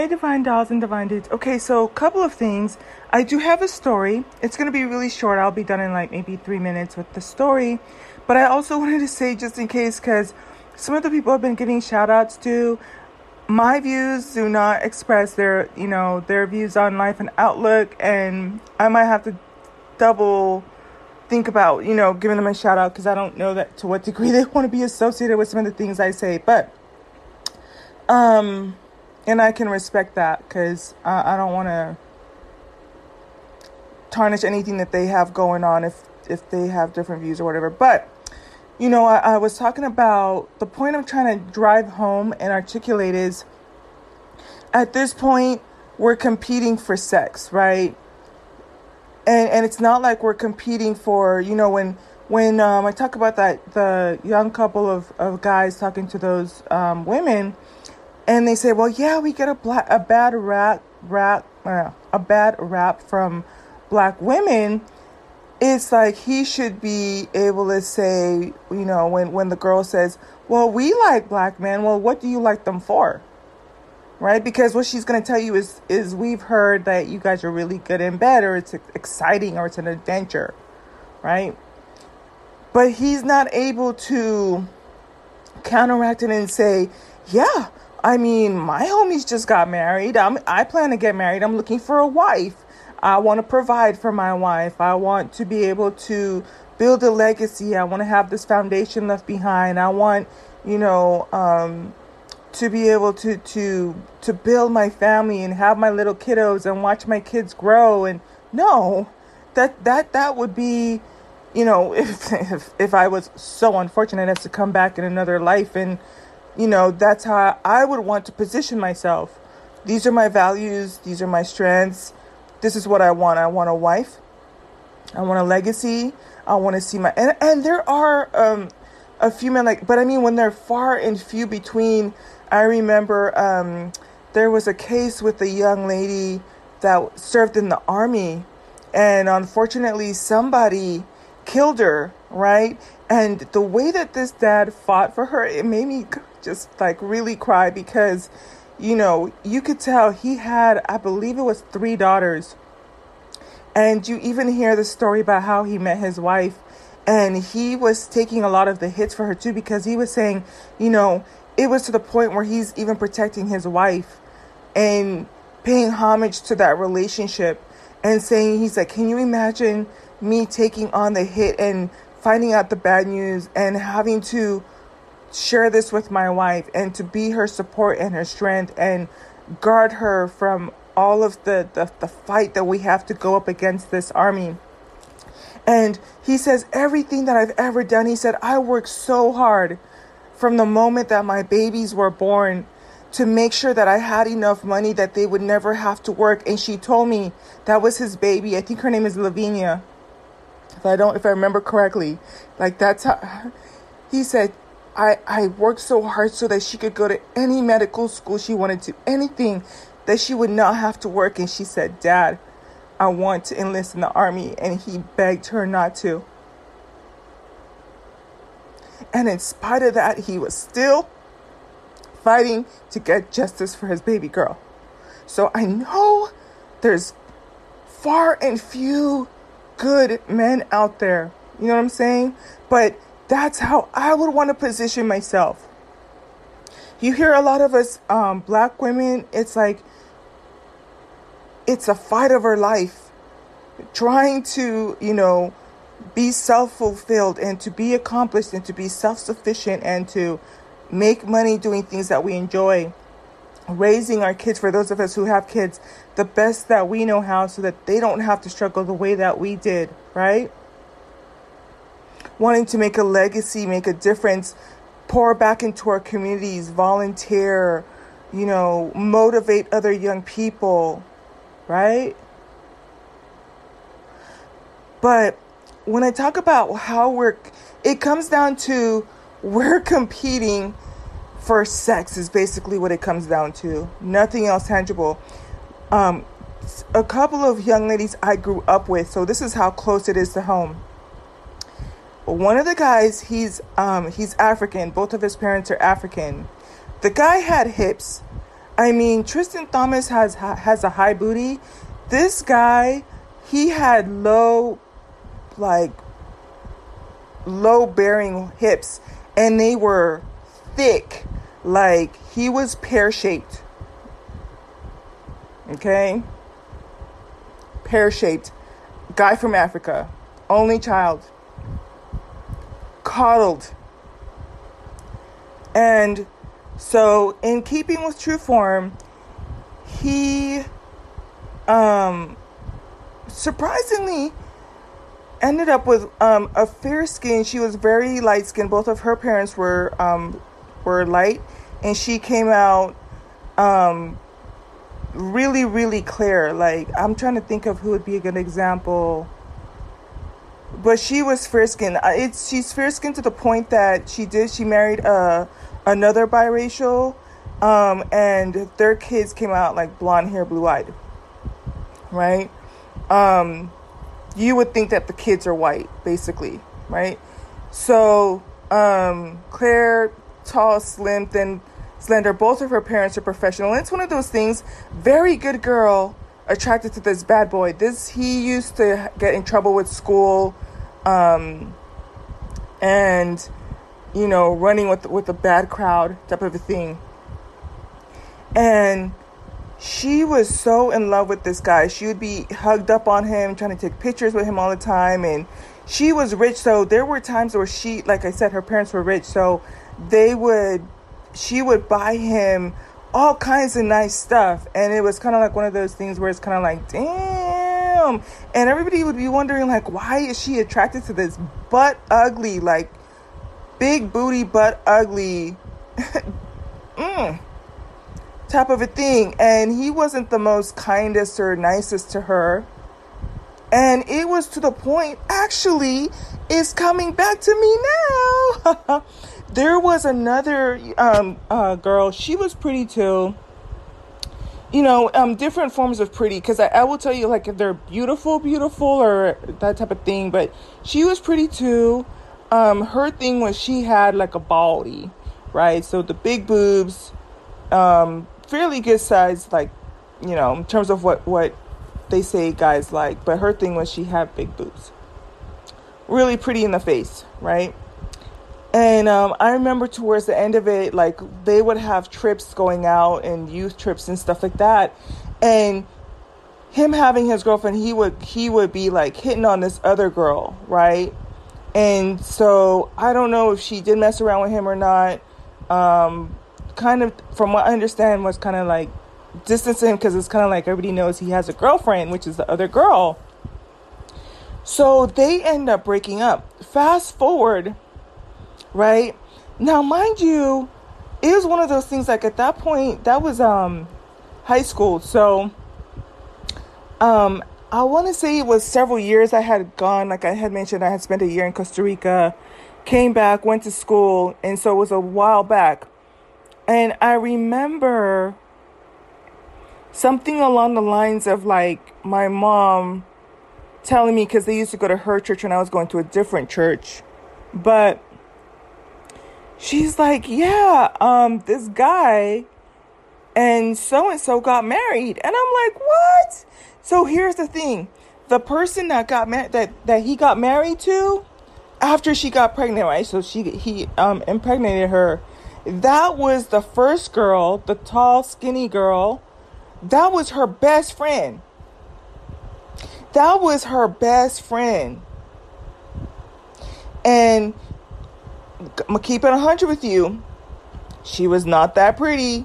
Hey, Divine Dolls and Divine Dudes. Okay, so a couple of things. I do have a story. It's going to be really short. I'll be done in like maybe three minutes with the story. But I also wanted to say, just in case, because some of the people I've been giving shout outs to, my views do not express their, you know, their views on life and outlook. And I might have to double think about, you know, giving them a shout out because I don't know that to what degree they want to be associated with some of the things I say. But, um, and I can respect that because I, I don't want to tarnish anything that they have going on if if they have different views or whatever. But you know, I, I was talking about the point I'm trying to drive home and articulate is at this point we're competing for sex, right? And and it's not like we're competing for you know when when um, I talk about that the young couple of, of guys talking to those um, women and they say, well, yeah, we get a black, a bad rap, rap, uh, a bad rap from black women. It's like he should be able to say, you know, when when the girl says, well, we like black men. Well, what do you like them for? Right? Because what she's going to tell you is is we've heard that you guys are really good in bed, or it's exciting, or it's an adventure, right? But he's not able to counteract it and say, yeah, I mean, my homies just got married. I'm, I plan to get married. I'm looking for a wife. I want to provide for my wife. I want to be able to build a legacy. I want to have this foundation left behind. I want, you know, um, to be able to to to build my family and have my little kiddos and watch my kids grow. And no, that that that would be, you know, if if, if I was so unfortunate as to come back in another life and you know, that's how I would want to position myself. These are my values, these are my strengths. This is what I want. I want a wife. I want a legacy. I want to see my and and there are um a few men like but I mean when they're far and few between I remember um there was a case with a young lady that served in the army and unfortunately somebody killed her, right? And the way that this dad fought for her, it made me just like really cry because, you know, you could tell he had, I believe it was three daughters. And you even hear the story about how he met his wife. And he was taking a lot of the hits for her too because he was saying, you know, it was to the point where he's even protecting his wife and paying homage to that relationship and saying, he's like, can you imagine me taking on the hit and finding out the bad news and having to share this with my wife and to be her support and her strength and guard her from all of the, the, the fight that we have to go up against this army. And he says, Everything that I've ever done, he said, I worked so hard from the moment that my babies were born to make sure that I had enough money that they would never have to work. And she told me that was his baby. I think her name is Lavinia. If I don't, if I remember correctly, like that's how he said, I, I worked so hard so that she could go to any medical school she wanted to, anything that she would not have to work. And she said, Dad, I want to enlist in the army. And he begged her not to. And in spite of that, he was still fighting to get justice for his baby girl. So I know there's far and few good men out there. You know what I'm saying? But that's how I would want to position myself. You hear a lot of us, um, black women, it's like it's a fight of our life. Trying to, you know, be self fulfilled and to be accomplished and to be self sufficient and to make money doing things that we enjoy. Raising our kids, for those of us who have kids, the best that we know how so that they don't have to struggle the way that we did, right? Wanting to make a legacy, make a difference, pour back into our communities, volunteer, you know, motivate other young people, right? But when I talk about how we're, it comes down to we're competing for sex, is basically what it comes down to. Nothing else tangible. Um, a couple of young ladies I grew up with, so this is how close it is to home one of the guys he's um he's african both of his parents are african the guy had hips I mean, Tristan thomas has has a high booty. This guy, he had low, like, low bearing hips, and they were thick. Like he was pear shaped. Okay, pear shaped. Guy from Africa, only child, coddled, and so, in keeping with true form, he um, surprisingly ended up with um, a fair skin. She was very light skinned. Both of her parents were um, were light, and she came out um, really, really clear. Like I'm trying to think of who would be a good example. But she was fair skinned. It's she's fair skinned to the point that she did. She married a another biracial, um, and their kids came out like blonde hair, blue eyed. Right? Um, you would think that the kids are white, basically, right? So, um, Claire, tall, slim, thin, slender, both of her parents are professional. And it's one of those things, very good girl attracted to this bad boy. This, he used to get in trouble with school, um, and you know, running with with a bad crowd type of a thing. And she was so in love with this guy. She would be hugged up on him, trying to take pictures with him all the time. And she was rich, so there were times where she, like I said, her parents were rich, so they would, she would buy him all kinds of nice stuff. And it was kind of like one of those things where it's kind of like, damn. And everybody would be wondering, like, why is she attracted to this butt ugly, like, big booty butt ugly mm, type of a thing. And he wasn't the most kindest or nicest to her. And it was to the point, actually, is coming back to me now. there was another um, uh, girl, she was pretty too. You know, um, different forms of pretty, because I, I will tell you, like, if they're beautiful, beautiful, or that type of thing, but she was pretty too um, her thing was she had like a body, right? So the big boobs, um, fairly good size, like, you know, in terms of what, what they say guys like. But her thing was she had big boobs. Really pretty in the face, right? And um, I remember towards the end of it, like they would have trips going out and youth trips and stuff like that. And him having his girlfriend, he would he would be like hitting on this other girl, right? And so I don't know if she did mess around with him or not. Um, kind of, from what I understand, was kind of like distancing him because it's kind of like everybody knows he has a girlfriend, which is the other girl. So they end up breaking up. Fast forward, right? Now, mind you, it was one of those things like at that point, that was um high school. So um I want to say it was several years I had gone. Like I had mentioned, I had spent a year in Costa Rica, came back, went to school, and so it was a while back. And I remember something along the lines of like my mom telling me because they used to go to her church and I was going to a different church, but she's like, "Yeah, um, this guy." And so and so got married. And I'm like, what? So here's the thing. The person that got married that, that he got married to after she got pregnant, right? So she he um impregnated her. That was the first girl, the tall, skinny girl. That was her best friend. That was her best friend. And I'm gonna keep it 100 with you. She was not that pretty.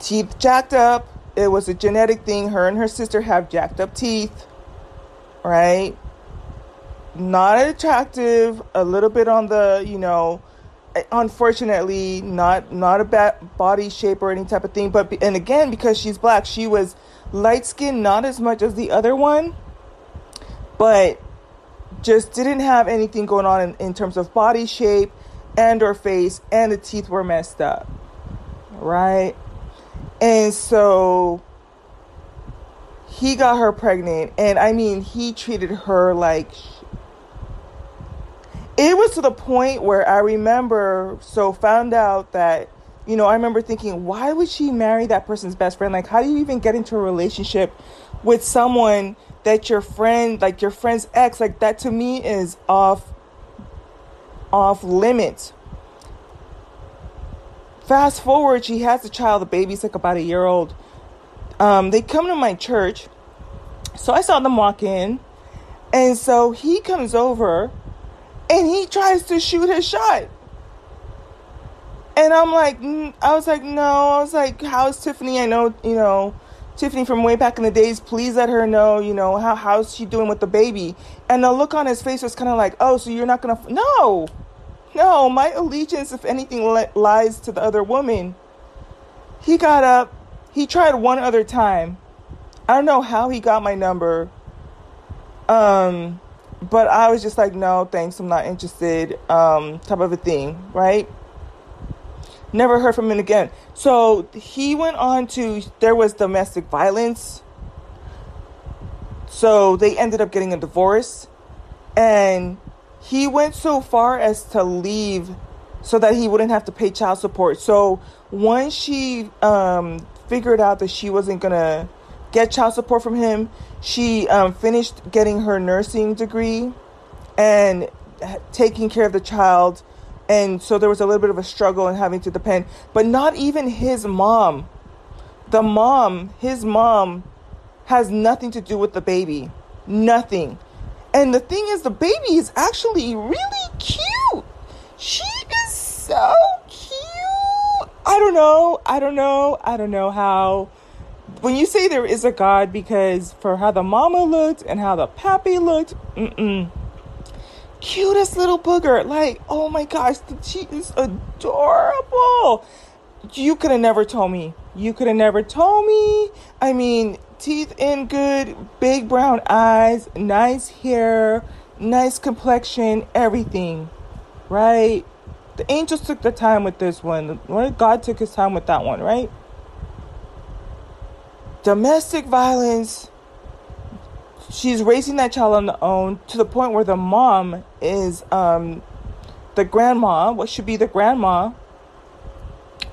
Teeth jacked up it was a genetic thing. Her and her sister have jacked up teeth, right? Not attractive, a little bit on the, you know, eh, unfortunately not not a bad body shape or any type of thing but and again because she's black she was light skinned not as much as the other one but just didn't have anything going on in, in terms of body shape and her face and the teeth were messed up right and so he got her pregnant. And I mean, he treated her like. It was to the point where I remember, so found out that you know, I remember thinking, why would she marry that person's best friend? Like, how do you even get into a relationship with someone that your friend, like your friend's ex, like that to me is off, off limits. Fast forward, she has a child, the baby's like about a year old. Um, they come to my church, so I saw them walk in, and so he comes over, and he tries to shoot his shot. And I'm like, I was like, no. I was like, how's Tiffany? I know, you know, Tiffany from way back in the days. Please let her know, you know, how how's she doing with the baby? And the look on his face was kind of like, oh, so you're not gonna? F-? No, no. My allegiance, if anything, lies to the other woman. He got up. He tried one other time. I don't know how he got my number. Um, but I was just like, no, thanks. I'm not interested. Um, type of a thing, right? Never heard from him again. So he went on to, there was domestic violence. So they ended up getting a divorce. And he went so far as to leave so that he wouldn't have to pay child support. So once she um, figured out that she wasn't going to get child support from him, she um, finished getting her nursing degree and taking care of the child. And so there was a little bit of a struggle in having to depend. But not even his mom. The mom his mom has nothing to do with the baby. Nothing and the thing is the baby is actually really cute she is so cute i don't know i don't know i don't know how when you say there is a god because for how the mama looked and how the pappy looked mm-mm cutest little booger. Like, oh my gosh, she is adorable. You could have never told me. You could have never told me. I mean, teeth in good, big brown eyes, nice hair, nice complexion, everything. Right? The angels took the time with this one. God took his time with that one, right? Domestic violence she's raising that child on her own to the point where the mom is um, the grandma, what should be the grandma,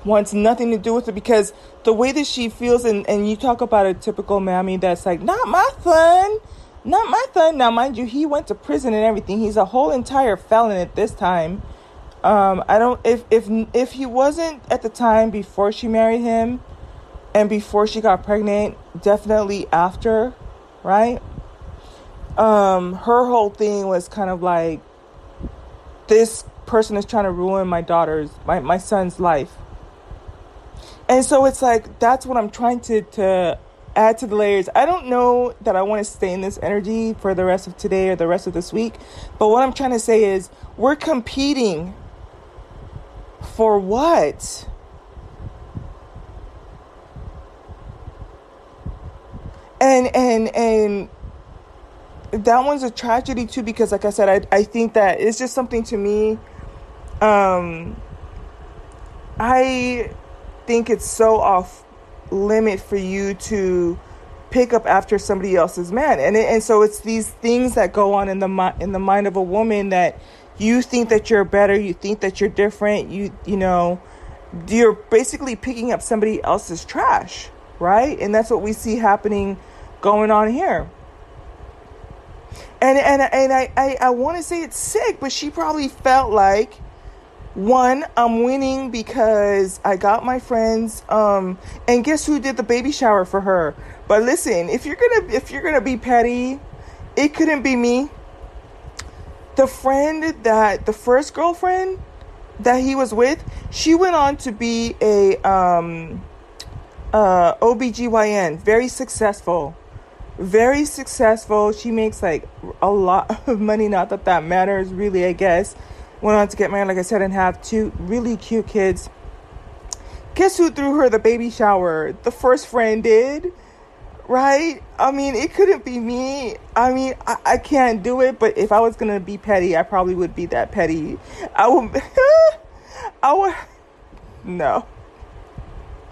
wants nothing to do with it because the way that she feels, and, and you talk about a typical mammy that's like, not my son, not my son. Now, mind you, he went to prison and everything. He's a whole entire felon at this time. Um, I don't if if if he wasn't at the time before she married him, and before she got pregnant, definitely after, right? um, her whole thing was kind of like this person is trying to ruin my daughter's my, my son's life and so it's like that's what i'm trying to to add to the layers. I don't know that i want to stay in this energy for the rest of today or the rest of this week but what i'm trying to say is we're competing for what? And and and that one's a tragedy too because like i said i, I think that it's just something to me um i think it's so off limit for you to pick up after somebody else's man. And it, and so it's these things that go on in the in the mind of a woman that you think that you're better you think that you're different you you know you're basically picking up somebody else's trash right? And that's what we see happening going on here. And and and I I, I want to say it's sick, but she probably felt like one I'm winning because I got my friends um and guess who did the baby shower for her? But listen, if you're to if you're to be petty, it couldn't be me. The friend that the first girlfriend that he was with, she went on to be a um uh OBGYN, very successful very successful. She makes like a lot of money. Not that that matters really, I guess. Went on to get married, like I said, and have two really cute kids. Guess who threw her the baby shower? The first friend did, right? I mean, it couldn't be me. I mean, I, I can't do it, but if I was gonna be petty, I probably would be that petty. I would, I would, no.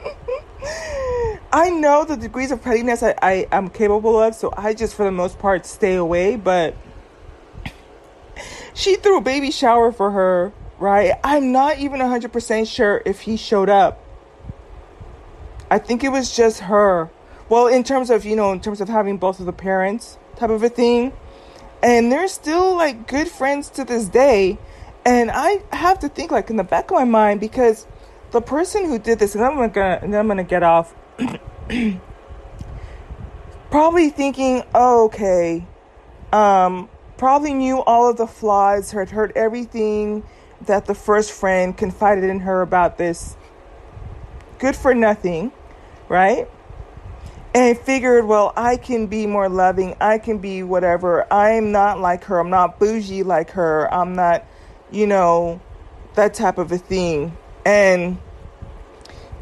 I know the degrees of pettiness I, I am capable of, so I just, for the most part, stay away. But she threw a baby shower for her right? I'm not even 100% sure if he showed up. I think it was just her. Well, in terms of, you know, in terms of having both of the parents type of a thing. And they're still like good friends to this day. And I have to think like in the back of my mind because the person who did this, and I'm gonna, and I'm gonna get off, probably thinking, oh, okay, um, probably knew all of the flaws, had heard everything that the first friend confided in her about this good for nothing, right? And figured, well, I can be more loving. I can be whatever. I'm not like her. I'm not bougie like her. I'm not, you know, that type of a thing. And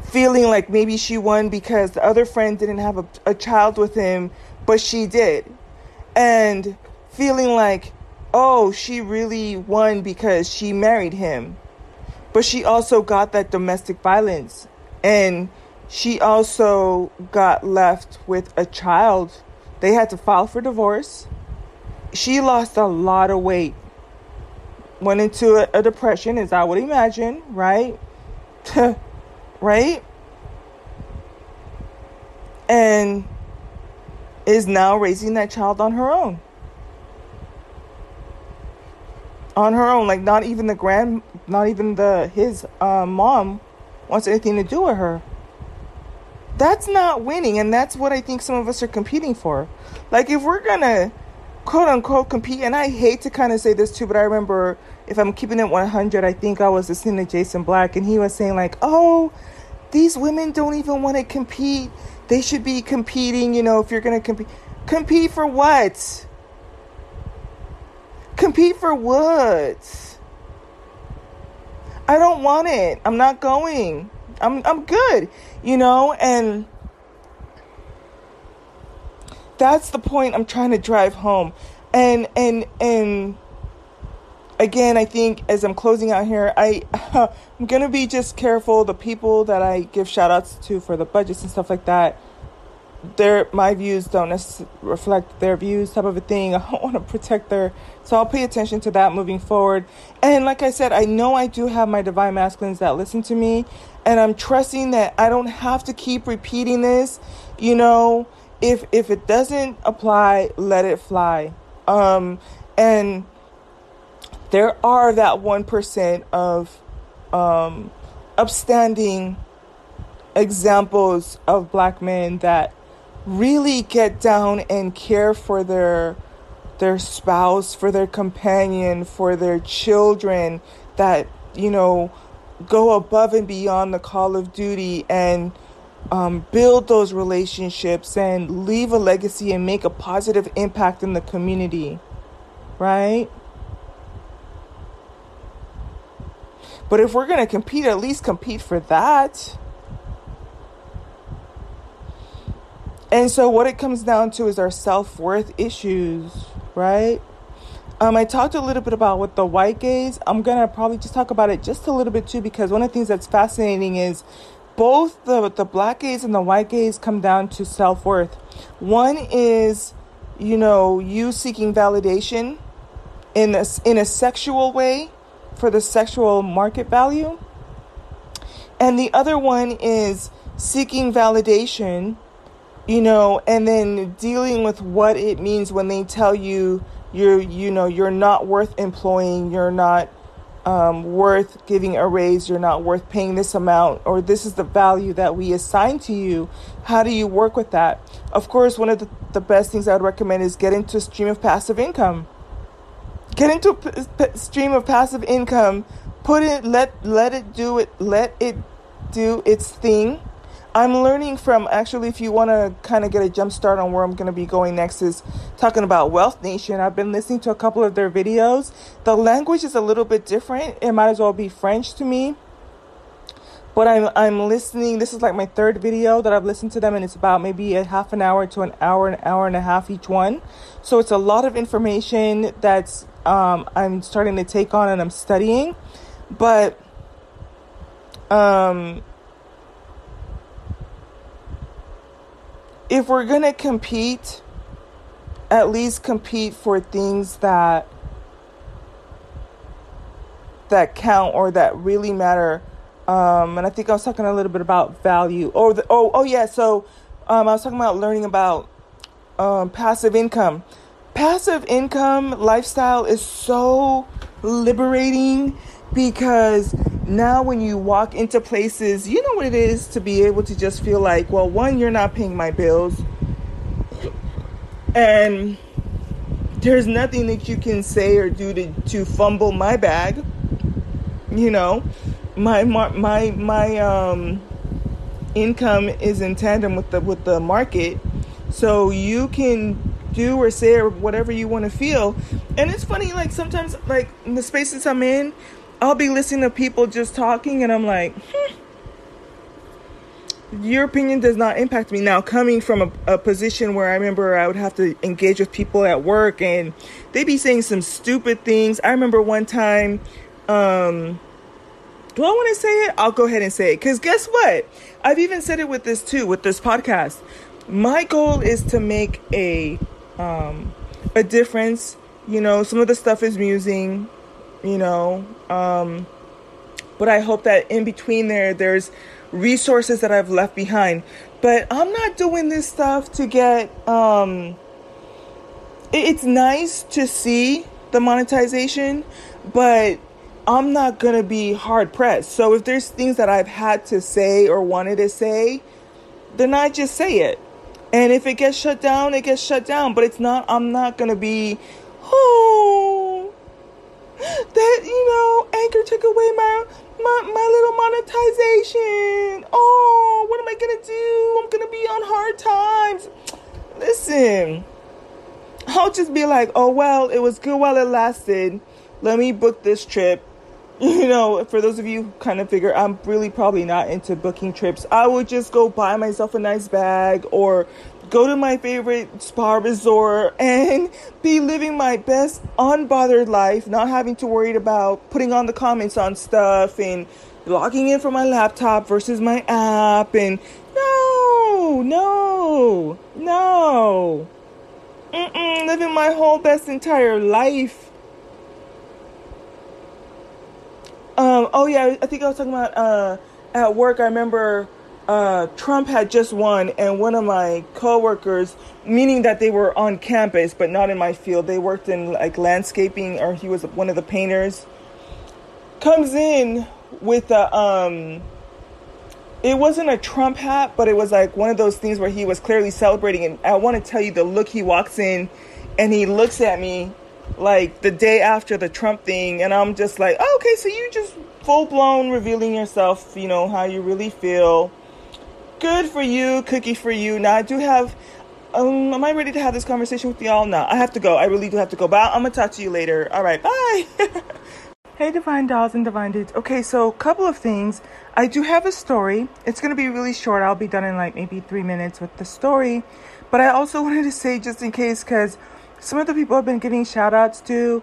feeling like maybe she won because the other friend didn't have a, a child with him, but she did. And feeling like, oh, she really won because she married him. But she also got that domestic violence. And she also got left with a child. They had to file for divorce. She lost a lot of weight. Went into a, a depression, as I would imagine, right? right? And is now raising that child on her own. On her own. Like not even the grand, not even the his uh, mom wants anything to do with her. That's not winning, and that's what I think some of us are competing for. Like if we're gonna quote unquote compete, and I hate to kind of say this too, but I remember if I'm keeping it 100, I think I was listening to Jason Black, and he was saying like, oh. These women don't even want to compete. They should be competing, you know, if you're going to compete. Compete for what? Compete for what? I don't want it. I'm not going. I'm I'm good. You know, and that's the point I'm trying to drive home. And and and again, I think as I'm closing out here, I I'm going to be just careful the people that I give shout outs to for the budgets and stuff like that their my views don't reflect their views type of a thing. I don't want to protect their so I'll pay attention to that moving forward. And like I said, I know I do have my divine masculines that listen to me and I'm trusting that I don't have to keep repeating this. You know, if if it doesn't apply, let it fly. Um and there are that 1% of um upstanding examples of black men that really get down and care for their their spouse, for their companion, for their children that, you know, go above and beyond the call of duty and um, build those relationships and leave a legacy and make a positive impact in the community, right? But if we're going to compete, at least compete for that. And so, what it comes down to is our self worth issues, right? Um, I talked a little bit about with the white gaze. I'm gonna probably just talk about it just a little bit too, because one of the things that's fascinating is both the the black gaze and the white gaze come down to self worth. One is, you know, you seeking validation in a, in a sexual way for the sexual market value, and the other one is seeking validation you know, and then dealing with what it means when they tell you you're, you know, you're not worth employing, you're not um, worth giving a raise, you're not worth paying this amount, or this is the value that we assign to you. How do you work with that? Of course, one of the, the best things I would recommend is get into a stream of passive income. Get into a p- stream of passive income. Put it, let let it do it, let it do its thing I'm learning from actually, if you want to kind of get a jump start on where I'm going to be going next, is talking about Wealth Nation. I've been listening to a couple of their videos. The language is a little bit different. It might as well be French to me. But I'm I'm listening. This is like my third video that I've listened to them, and it's about maybe a half an hour to an hour, an hour and a half each one. So it's a lot of information that's um, I'm starting to take on and I'm studying. But um if we're going to compete, at least compete for things that that count or that really matter. Um, and I think I was talking a little bit about value. Oh, the, oh, oh yeah. So um, I was talking about learning about um, passive income. Passive income lifestyle is so liberating because now when you walk into places, you know what it is to be able to just feel like, well, one, you're not paying my bills, and there's nothing that you can say or do to, to fumble my bag. You know, my my my, um income is in tandem with the with the market, so you can do or say or whatever you want to feel. And it's funny, like sometimes, like in the spaces I'm in, I'll be listening to people just talking, and I'm like, hmm, your opinion does not impact me. Now, coming from a, a, position where I remember I would have to engage with people at work, and they'd be saying some stupid things. I remember one time, um, do I want to say it? I'll go ahead and say it. Because guess what? I've even said it with this too, with this podcast. My goal is to make a um, a difference. You know, some of the stuff is musing, you know, um, but I hope that in between there, there's resources that I've left behind. But I'm not doing this stuff to get. Um, it's nice to see the monetization, but I'm not gonna be hard pressed. So if there's things that I've had to say or wanted to say, then I just say it. And if it gets shut down, it gets shut down. But it's not, I'm not to be, oh, that, you know, Anchor took away my, my, my little monetization. Oh, what am I to do? I'm to be on hard times. Listen, I'll just be like, oh, well, it was good while it lasted. Let me book this trip you know, for those of you kind of figure, I'm really probably not into booking trips. I would just go buy myself a nice bag or go to my favorite spa resort and be living my best unbothered life, not having to worry about putting on the comments on stuff and logging in from my laptop versus my app and no, no, no. Mm-mm, living my whole best entire life Um, oh yeah, I think I was talking about uh, at work. I remember uh, Trump had just won, and one of my coworkers, meaning that they were on campus but not in my field, they worked in like landscaping, or he was one of the painters. Comes in with a um, it wasn't a Trump hat, but it was like one of those things where he was clearly celebrating. And I want to tell you the look he walks in, and he looks at me like the day after the Trump thing, and I'm just like, oh, okay, so you just full blown revealing yourself, you know, how you really feel. Good for you, cookie for you. Now I do have. Um, am I ready to have this conversation with y'all? No, I have to go. I really do have to go. But I'm gonna talk to you later. All right, bye. hey, divine dolls and divine dudes. Okay, so a couple of things. I do have a story. It's gonna be really short. I'll be done in like maybe three minutes with the story. But I also wanted to say, just in case, because some of the people I've been getting shout outs to,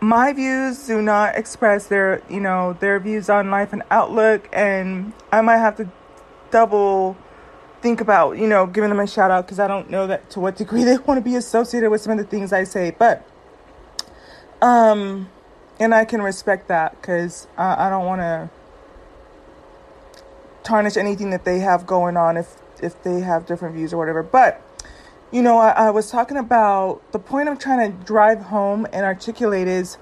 my views do not express their, you know, their views on life and outlook, and I might have to double think about, you know, giving them a shout out because I don't know that to what degree they want to be associated with some of the things I say, but um, and I can respect that because uh, I don't want to tarnish anything that they have going on if if they have different views or whatever, but you know, I, I was talking about the point I'm trying to drive home and articulate is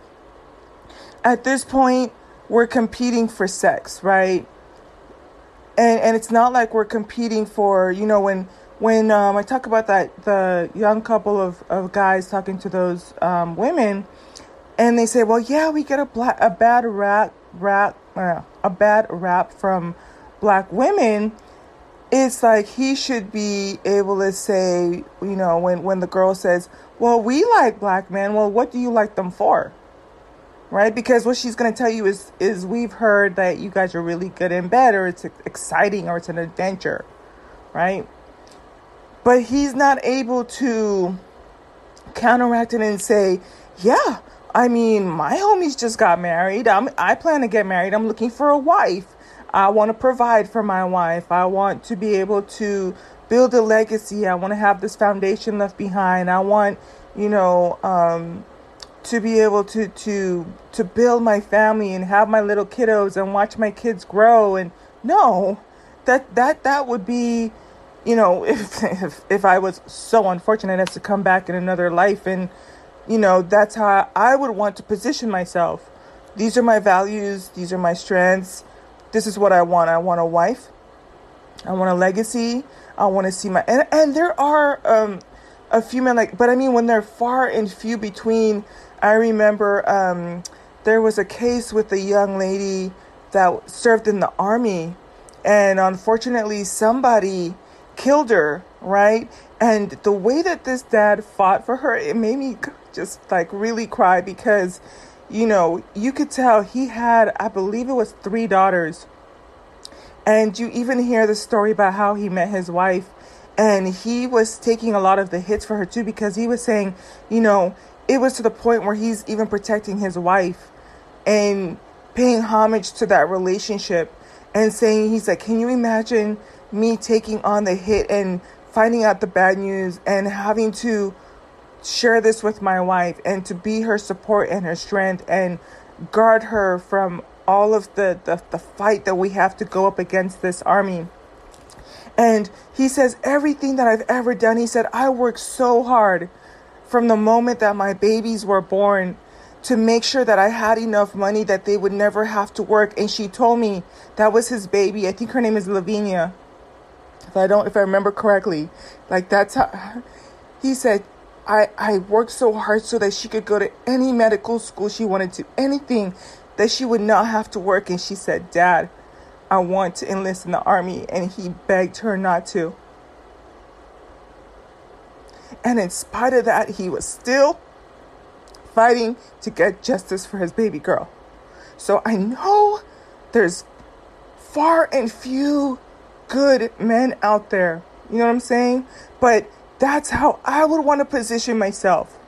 at this point, we're competing for sex, right? And, and it's not like we're competing for, you know, when when um, I talk about that, the young couple of, of guys talking to those um, women, and they say, well, yeah, we get a black, a bad rap, rap, uh, a bad rap from black women it's like he should be able to say, you know, when, when the girl says, Well, we like black men, well, what do you like them for? Right? Because what she's gonna tell you is is we've heard that you guys are really good in bed or it's exciting or it's an adventure. Right? But he's not able to counteract it and say, Yeah, I mean, my homies just got married. I'm I plan to get married. I'm looking for a wife I want to provide for my wife. I want to be able to build a legacy. I want to have this foundation left behind. I want, you know, um, to be able to to to build my family and have my little kiddos and watch my kids grow and no that that that would be you know if if, if I was so unfortunate as to come back in another life and you know that's how I would want to position myself. These are my values. These are my strengths. This is what I want. I want a wife. I want a legacy. I want to see my and and there are um a few men like but I mean when they're far and few between I remember um, there was a case with a young lady that served in the army, and unfortunately, somebody killed her, right? And the way that this dad fought for her, it made me just like really cry because, you know, you could tell he had, I believe it was three daughters. And you even hear the story about how he met his wife and he was taking a lot of the hits for her too because he was saying, you know, it was to the point where he's even protecting his wife and paying homage to that relationship and saying he's like can you imagine me taking on the hit and finding out the bad news and having to share this with my wife and to be her support and her strength and guard her from all of the, the, the fight that we have to go up against this army. And he says, Everything that I've ever done, he said, I worked so hard from the moment that my babies were born to make sure that I had enough money that they would never have to work. And she told me that was his baby. I think her name is Lavinia. If I don't, if I remember correctly, like that's how he said, I, I worked so hard so that she could go to any medical school she wanted to, anything that she would not have to work. And she said, Dad, I want to enlist in the army. And he begged her not to. And in spite of that, he was still fighting to get justice for his baby girl. So I know there's far and few good men out there. You know what I'm saying? But that's how I would want to position myself.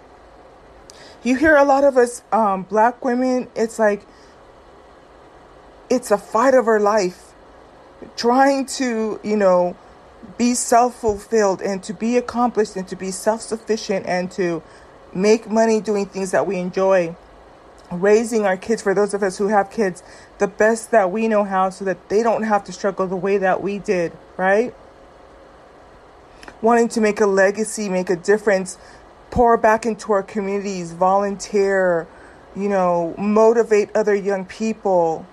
You hear a lot of us um, black women, it's like it's a fight of our life. Trying to, you know, be self fulfilled and to be accomplished and to be self sufficient and to make money doing things that we enjoy. Raising our kids, for those of us who have kids, the best that we know how so that they don't have to struggle the way that we did, right? Wanting to make a legacy, make a difference, pour back into our communities, volunteer, you know, motivate other young people,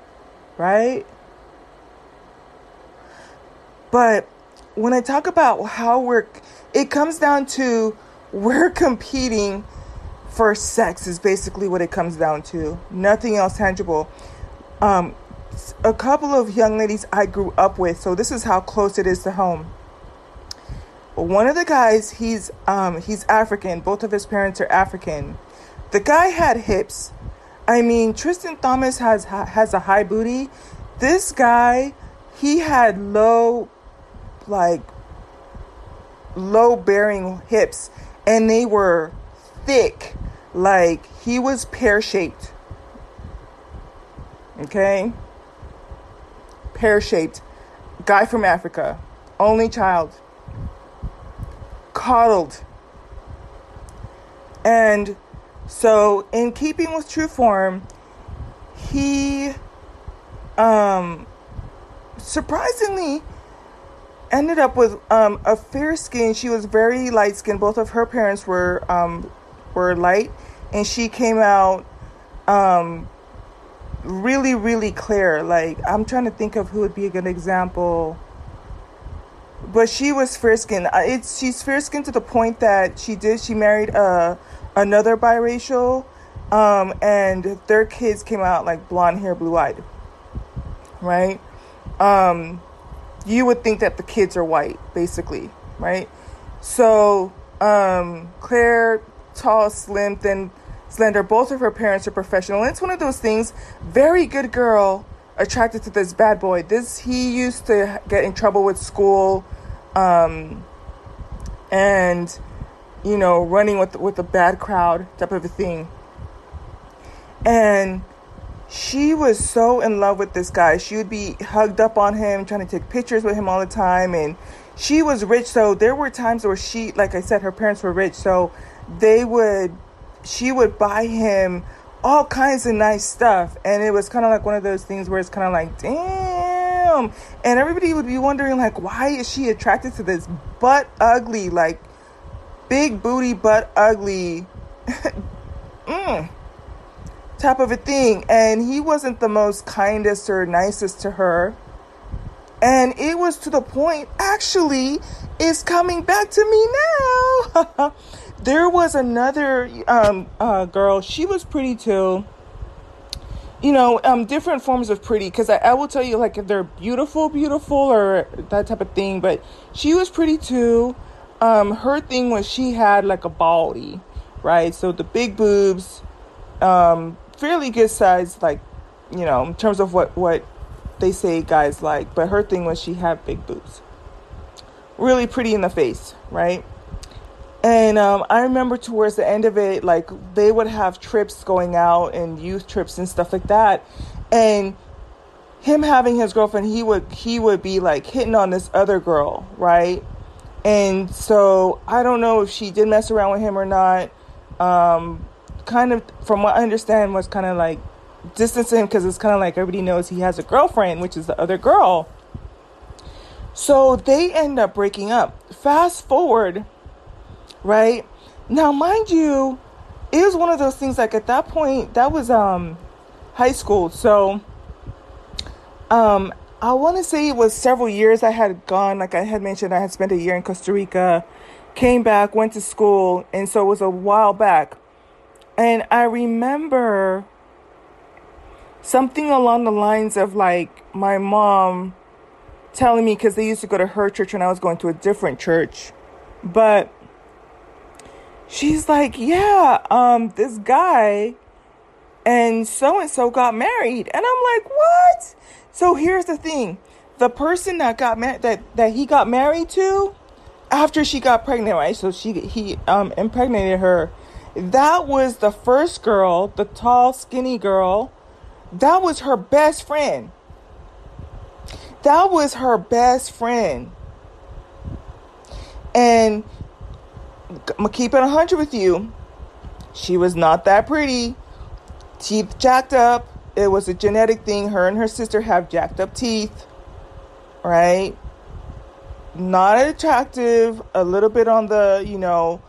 right? But when I talk about how we're, it comes down to we're competing for sex, is basically what it comes down to. Nothing else tangible. Um, a couple of young ladies I grew up with, so this is how close it is to home. One of the guys, he's um, he's African. Both of his parents are African. The guy had hips. I mean, Tristan Thomas has has a high booty. This guy, he had low like low bearing hips and they were thick. Like he was pear shaped okay? Pear shaped guy from africa. Only child. Coddled. And so in keeping with true form he um surprisingly ended up with um, a fair skin. She was very light skinned. Both of her parents were um, were light, and she came out um, really, really clear. Like I'm trying to think of who would be a good example. But she was fair skinned. It's she's fair skinned to the point that she did she married a uh, another biracial, um, and their kids came out like blonde hair, blue eyed. Right. You would think that the kids are white, basically, right? So, um, Claire, tall, slim, thin, slender, both of her parents are professional. And it's one of those things, very good girl attracted to this bad boy. This, he used to get in trouble with school, um, and, you know, running with, with a bad crowd type of a thing. And she was so in love with this guy. She would be hugged up on him, trying to take pictures with him all the time. And she was rich, so there were times where she, like I said, her parents were rich, so they would she would buy him all kinds of nice stuff. And it was kind of like one of those things where it's kind of like, damn. And everybody would be wondering, like, why is she attracted to this butt ugly, like, big booty, butt ugly, mm, type of a thing. And he wasn't the most kindest or nicest to her. And it was to the point, actually, it's coming back to me now. there was another um, uh, girl. She was pretty too. You know, um, different forms of pretty. Because I, I will tell you, like, if they're beautiful, beautiful, or that type of thing. But she was pretty too. Um, her thing was she had like a body, right? So the big boobs, um, fairly good size, like, you know, in terms of what what they say guys like. But her thing was she had big boobs. Really pretty in the face, right? And um, I remember towards the end of it, like they would have trips going out and youth trips and stuff like that. And him having his girlfriend, he would he would be like hitting on this other girl, right? And so I don't know if she did mess around with him or not. Um, kind of, from what I understand, was kind of like distancing him because it's kind of like everybody knows he has a girlfriend, which is the other girl. So they end up breaking up. Fast forward right? Now, mind you, it was one of those things like at that point, that was um high school. So um I want to say it was several years I had gone, like I had mentioned, I had spent a year in Costa Rica, came back, went to school, and so it was a while back. And I remember something along the lines of like my mom telling me because they used to go to her church when I was going to a different church. But she's like, yeah, um, this guy and so and so got married. And I'm like, what? So here's the thing. The person that got married that, that he got married to after she got pregnant, right? So she he um impregnated her. That was the first girl, the tall, skinny girl. That was her best friend. That was her best friend. And I'm gonna keep it 100 with you. She was not that pretty. Teeth jacked up. It was a genetic thing. Her and her sister have jacked up teeth. Right? Not attractive. A little bit on the, you know,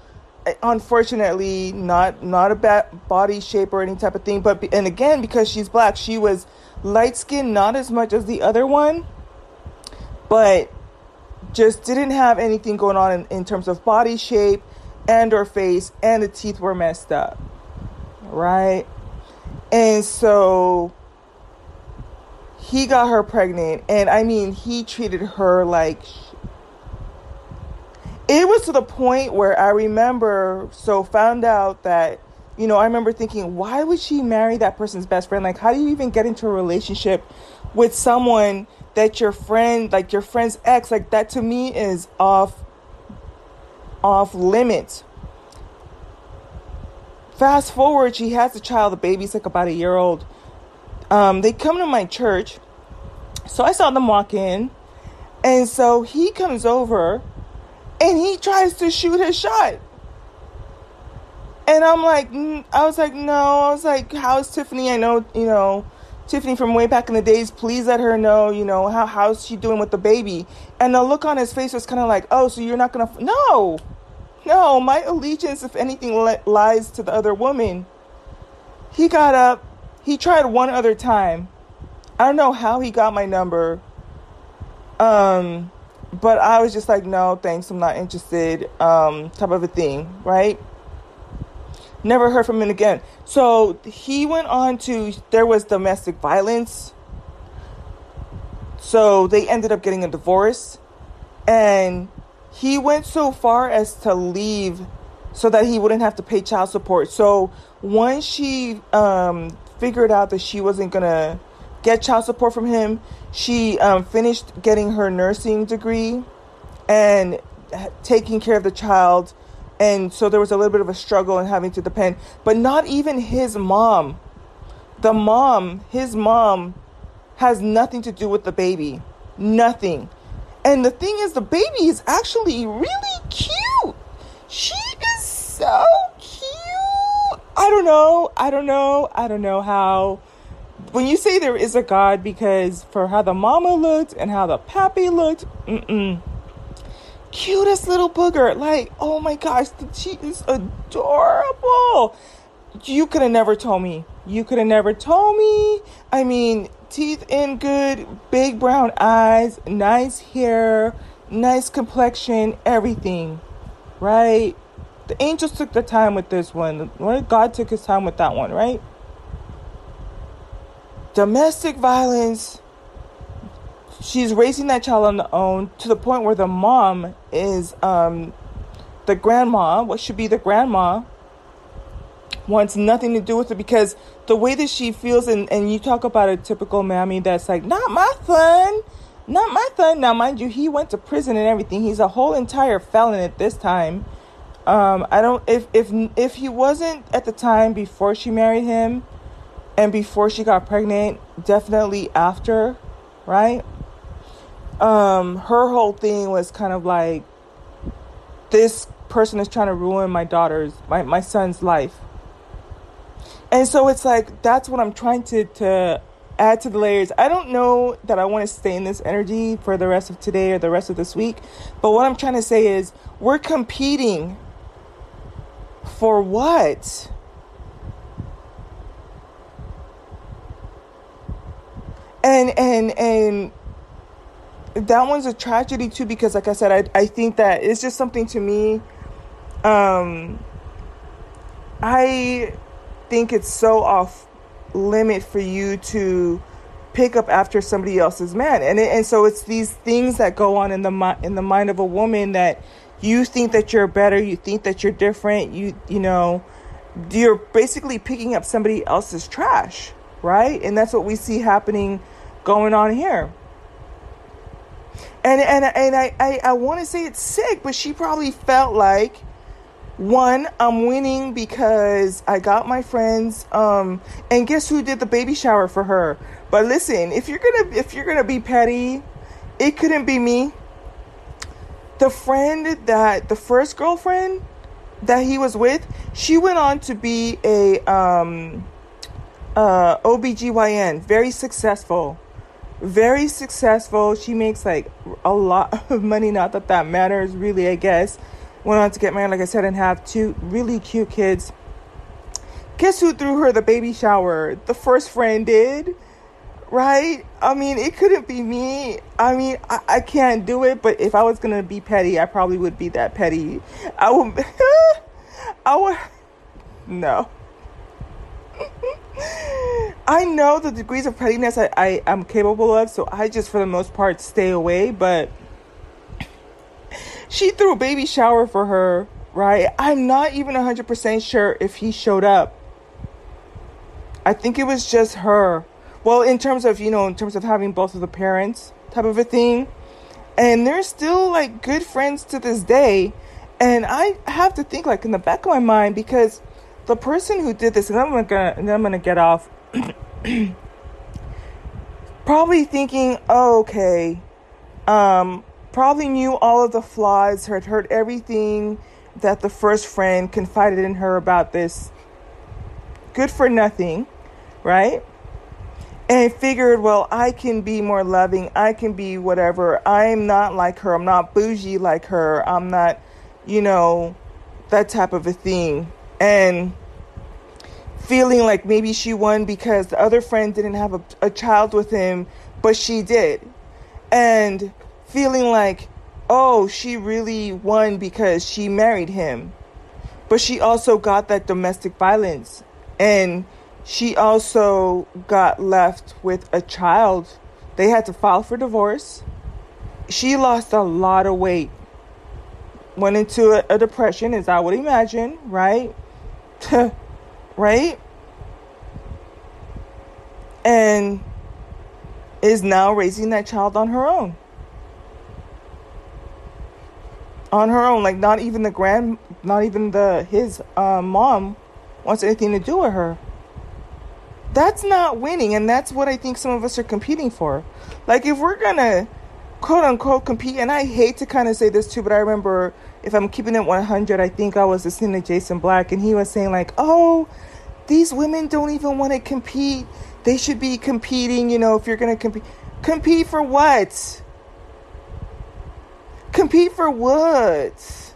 unfortunately, not not a bad body shape or any type of thing. But and again, because she's black, she was light skinned, not as much as the other one, but just didn't have anything going on in, in terms of body shape and her face and the teeth were messed up. Right? And so he got her pregnant and I mean he treated her like it was to the point where I remember so found out that you know I remember thinking why would she marry that person's best friend like how do you even get into a relationship with someone that your friend like your friend's ex like that to me is off off limits. Fast forward, she has a child, the baby's like about a year old. Um, they come to my church. So I saw them walk in. And so he comes over and he tries to shoot his shot. And I'm like, I was like, no. I was like, how's Tiffany? I know, you know, Tiffany from way back in the days. Please let her know, you know, how how's she doing with the baby? And the look on his face was kind of like, oh, so you're not gonna? F-? No, no, my allegiance, if anything, lies to the other woman. He got up. He tried one other time. I don't know how he got my number. Um, but I was just like, no, thanks, I'm not interested. Um, type of a thing, right? Never heard from him again. So he went on to there was domestic violence. So they ended up getting a divorce, and he went so far as to leave so that he wouldn't have to pay child support. So once she um, figured out that she wasn't gonna get child support from him, she um, finished getting her nursing degree and taking care of the child. And so there was a little bit of a struggle in having to depend, but not even his mom. The mom, his mom, has nothing to do with the baby. Nothing. And the thing is, the baby is actually really cute. She is so cute. I don't know. I don't know. I don't know how. When you say there is a God, because for how the mama looked and how the pappy looked, mm-mm. Cutest little booger. Like, oh my gosh, the she is adorable. You could have never told me. You could have never told me. I mean, teeth in good, big brown eyes, nice hair, nice complexion, everything. Right? The angels took the time with this one. God took his time with that one, right? Domestic violence. She's raising that child on her own to the point where the mom is um, the grandma, what should be the grandma, wants nothing to do with it because the way that she feels, and, and you talk about a typical mammy that's like, not my son, not my son. Now, mind you, he went to prison and everything. He's a whole entire felon at this time. Um, I don't if if if he wasn't at the time before she married him, and before she got pregnant, definitely after, right? Um, her whole thing was kind of like this person is trying to ruin my daughter's my, my son's life and so it's like that's what I'm trying to to add to the layers. I don't know that I want to stay in this energy for the rest of today or the rest of this week, but what I'm trying to say is we're competing for what? And and and that one's a tragedy too because like I said I I think that it's just something to me um I think it's so off limit for you to pick up after somebody else's man. And and so it's these things that go on in the in the mind of a woman that you think that you're better you think that you're different you you know you're basically picking up somebody else's trash right? And that's what we see happening going on here and and and I I, I want to say it's sick but she probably felt like one, I'm winning because I got my friends. Um, and guess who did the baby shower for her? But listen, if you're gonna if you're gonna be petty, it couldn't be me. The friend that the first girlfriend that he was with, she went on to be a um, uh, OBGYN, very successful. Very successful. She makes like a lot of money. Not that that matters, really, I guess went on to get married, like I said, and have two really cute kids. Guess who threw her the baby shower? The first friend did, right? I mean, it couldn't be me. I mean, I, I can't do it, but if I was gonna be petty, I probably would be that petty. I would, I would, no. I know the degrees of pettiness I, I am capable of, so I just, for the most part, stay away, but she threw a baby shower for her, right? I'm not even 100% sure if he showed up. I think it was just her. Well, in terms of, you know, in terms of having both of the parents type of a thing. And they're still like good friends to this day. And I have to think like in the back of my mind because the person who did this, and I'm gonna, and I'm gonna get off, probably thinking, oh, okay, um, probably knew all of the flaws, had heard everything that the first friend confided in her about this good for nothing, right? And figured, well, I can be more loving. I can be whatever. I'm not like her. I'm not bougie like her. I'm not, you know, that type of a thing. And feeling like maybe she won because the other friend didn't have a, a child with him, but she did. And feeling like, oh, she really won because she married him. But she also got that domestic violence. And she also got left with a child. They had to file for divorce. She lost a lot of weight. Went into a, a depression, as I would imagine, right? right? And is now raising that child on her own. on her own. Like not even the grand, not even the his uh, mom wants anything to do with her. That's not winning, and that's what I think some of us are competing for. Like if we're gonna quote unquote compete, and I hate to kind of say this too, but I remember if I'm keeping it 100, I think I was listening to Jason Black, and he was saying like, oh. these women don't even want to compete. They should be competing, you know, if you're going to compete. Compete for what? Compete for what?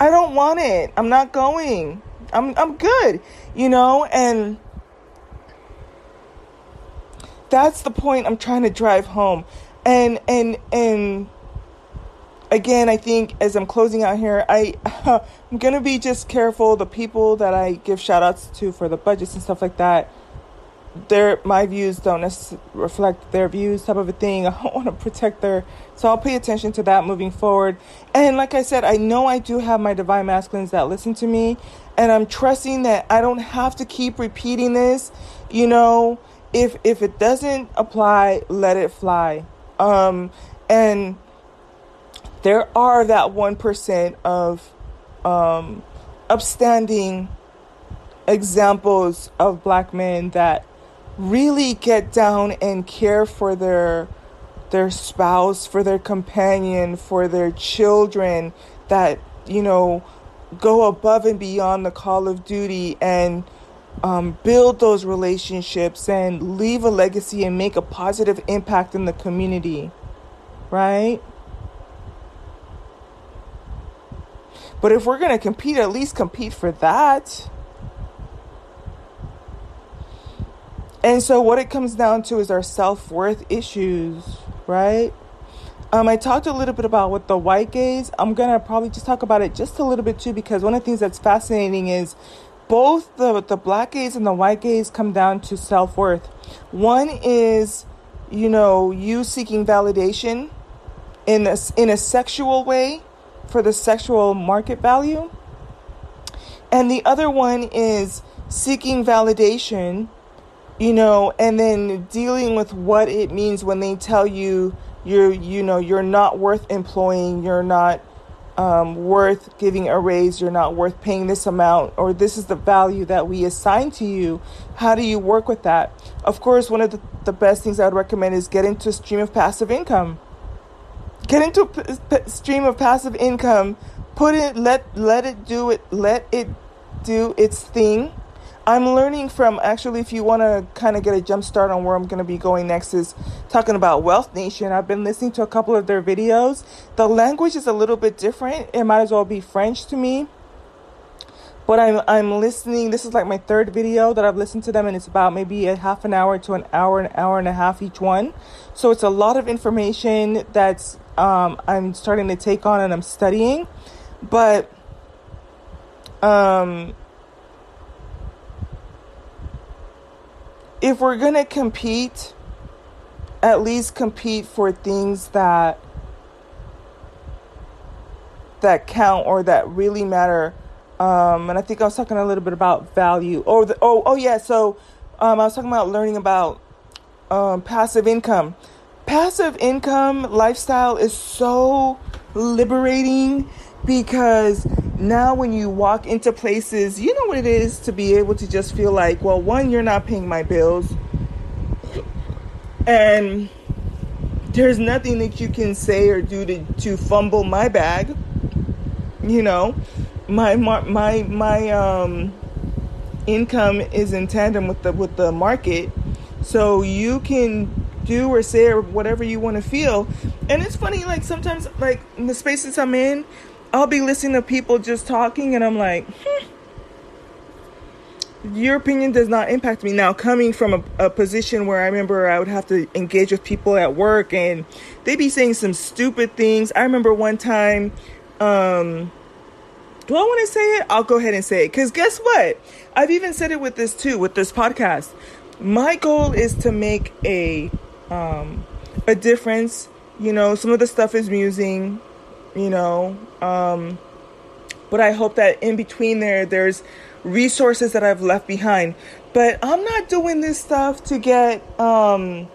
I don't want it. I'm not going. I'm I'm good, you know, and that's the point I'm trying to drive home. And and and again, I think as I'm closing out here, I I'm gonna be just careful. The people that I give shout outs to for the budgets and stuff like that, their my views don't reflect their views, type of a thing. I want to protect their, so I'll pay attention to that moving forward. And like I said, I know I do have my divine masculines that listen to me, and I'm trusting that I don't have to keep repeating this. You know, if if it doesn't apply, let it fly. Um, and there are that 1% of um, upstanding examples of black men that really get down and care for their their spouse, for their companion, for their children that, you know, go above and beyond the call of duty and um, build those relationships and leave a legacy and make a positive impact in the community, right? But if we're going to compete, at least compete for that. And so, what it comes down to is our self worth issues, right? Um, I talked a little bit about with the white gaze. I'm gonna probably just talk about it just a little bit too, because one of the things that's fascinating is both the the black gaze and the white gaze come down to self worth. One is, you know, you seeking validation in a, in a sexual way, for the sexual market value. And the other one is seeking validation, you know, and then dealing with what it means when they tell you you're, you know, you're not worth employing, you're not um, worth giving a raise, you're not worth paying this amount, or this is the value that we assign to you. How do you work with that? Of course, one of the, the best things I would recommend is get into a stream of passive income get into a stream of passive income put it let let it do it let it do its thing i'm learning from actually if you want to kind of get a jump start on where i'm going to be going next is talking about wealth nation i've been listening to a couple of their videos the language is a little bit different it might as well be french to me but I'm I'm listening. This is like my third video that I've listened to them, and it's about maybe a half an hour to an hour, an hour and a half each one. So it's a lot of information that's um, I'm starting to take on and I'm studying. But um, if we're going to compete, at least compete for things that that count or that really matter. Um, and I think I was talking a little bit about value. Oh, the, oh, oh yeah. So um, I was talking about learning about um, passive income passive income lifestyle is so liberating because now when you walk into places, you know what it is to be able to just feel like, well, one, you're not paying my bills, and there's nothing that you can say or do to, to fumble my bag. You know, my my my um income is in tandem with the with the market, so you can do or say or whatever you want to feel. And it's funny, like sometimes, like in the spaces I'm in, I'll be listening to people just talking, and I'm like, hmm, your opinion does not impact me. Now, coming from a, a, position where I remember I would have to engage with people at work, and they would be saying some stupid things. I remember one time, um, do I want to say it? I'll go ahead and say it. Because guess what? I've even said it with this too, with this podcast. My goal is to make a um, a difference. You know, some of the stuff is musing, you know, um, but I hope that in between there, there's resources that I've left behind. But I'm not doing this stuff to get. Um,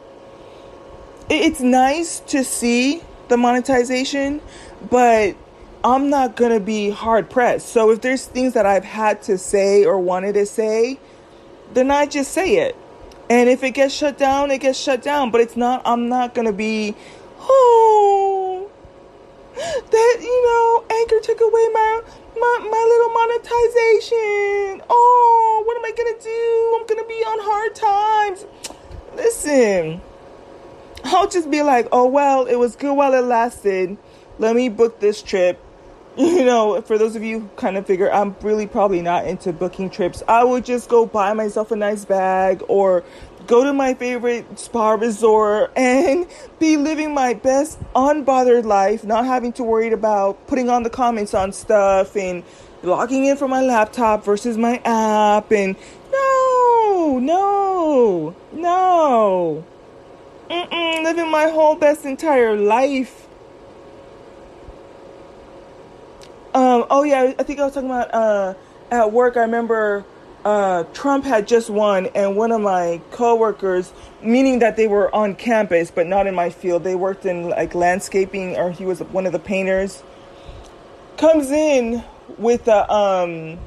it's nice to see the monetization, but I'm not gonna be hard pressed. So if there's things that I've had to say or wanted to say, then I just say it. And if it gets shut down, it gets shut down. But it's not, I'm not going to be, oh, that, you know, Anchor took away my, my, my little monetization. Oh, what am I gonna do? I'm gonna be on hard times. Listen, I'll just be like, oh well, it was good while it lasted. Let me book this trip. You know, for those of you who kind of figure I'm really probably not into booking trips, I would just go buy myself a nice bag or go to my favorite spa resort and be living my best unbothered life, not having to worry about putting on the comments on stuff and logging in from my laptop versus my app and no, no, no. Mm-mm, living my whole best entire life. Um, oh yeah, I think I was talking about uh, at work. I remember uh, Trump had just won, and one of my coworkers, meaning that they were on campus but not in my field, they worked in like landscaping, or he was one of the painters, comes in with a um.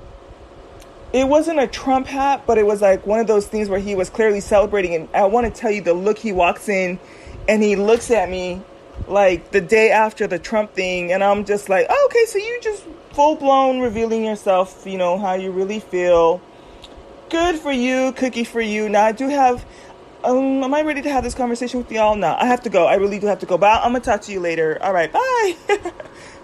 It wasn't a Trump hat, but it was like one of those things where he was clearly celebrating. And I want to tell you the look he walks in, and he looks at me like the day after the Trump thing, and I'm just like, oh, okay, so you just full blown revealing yourself, you know, how you really feel good for you, cookie for you. Now I do have. Um, am I ready to have this conversation with y'all? No, I have to go. I really do have to go. But I'm gonna talk to you later. All right, bye.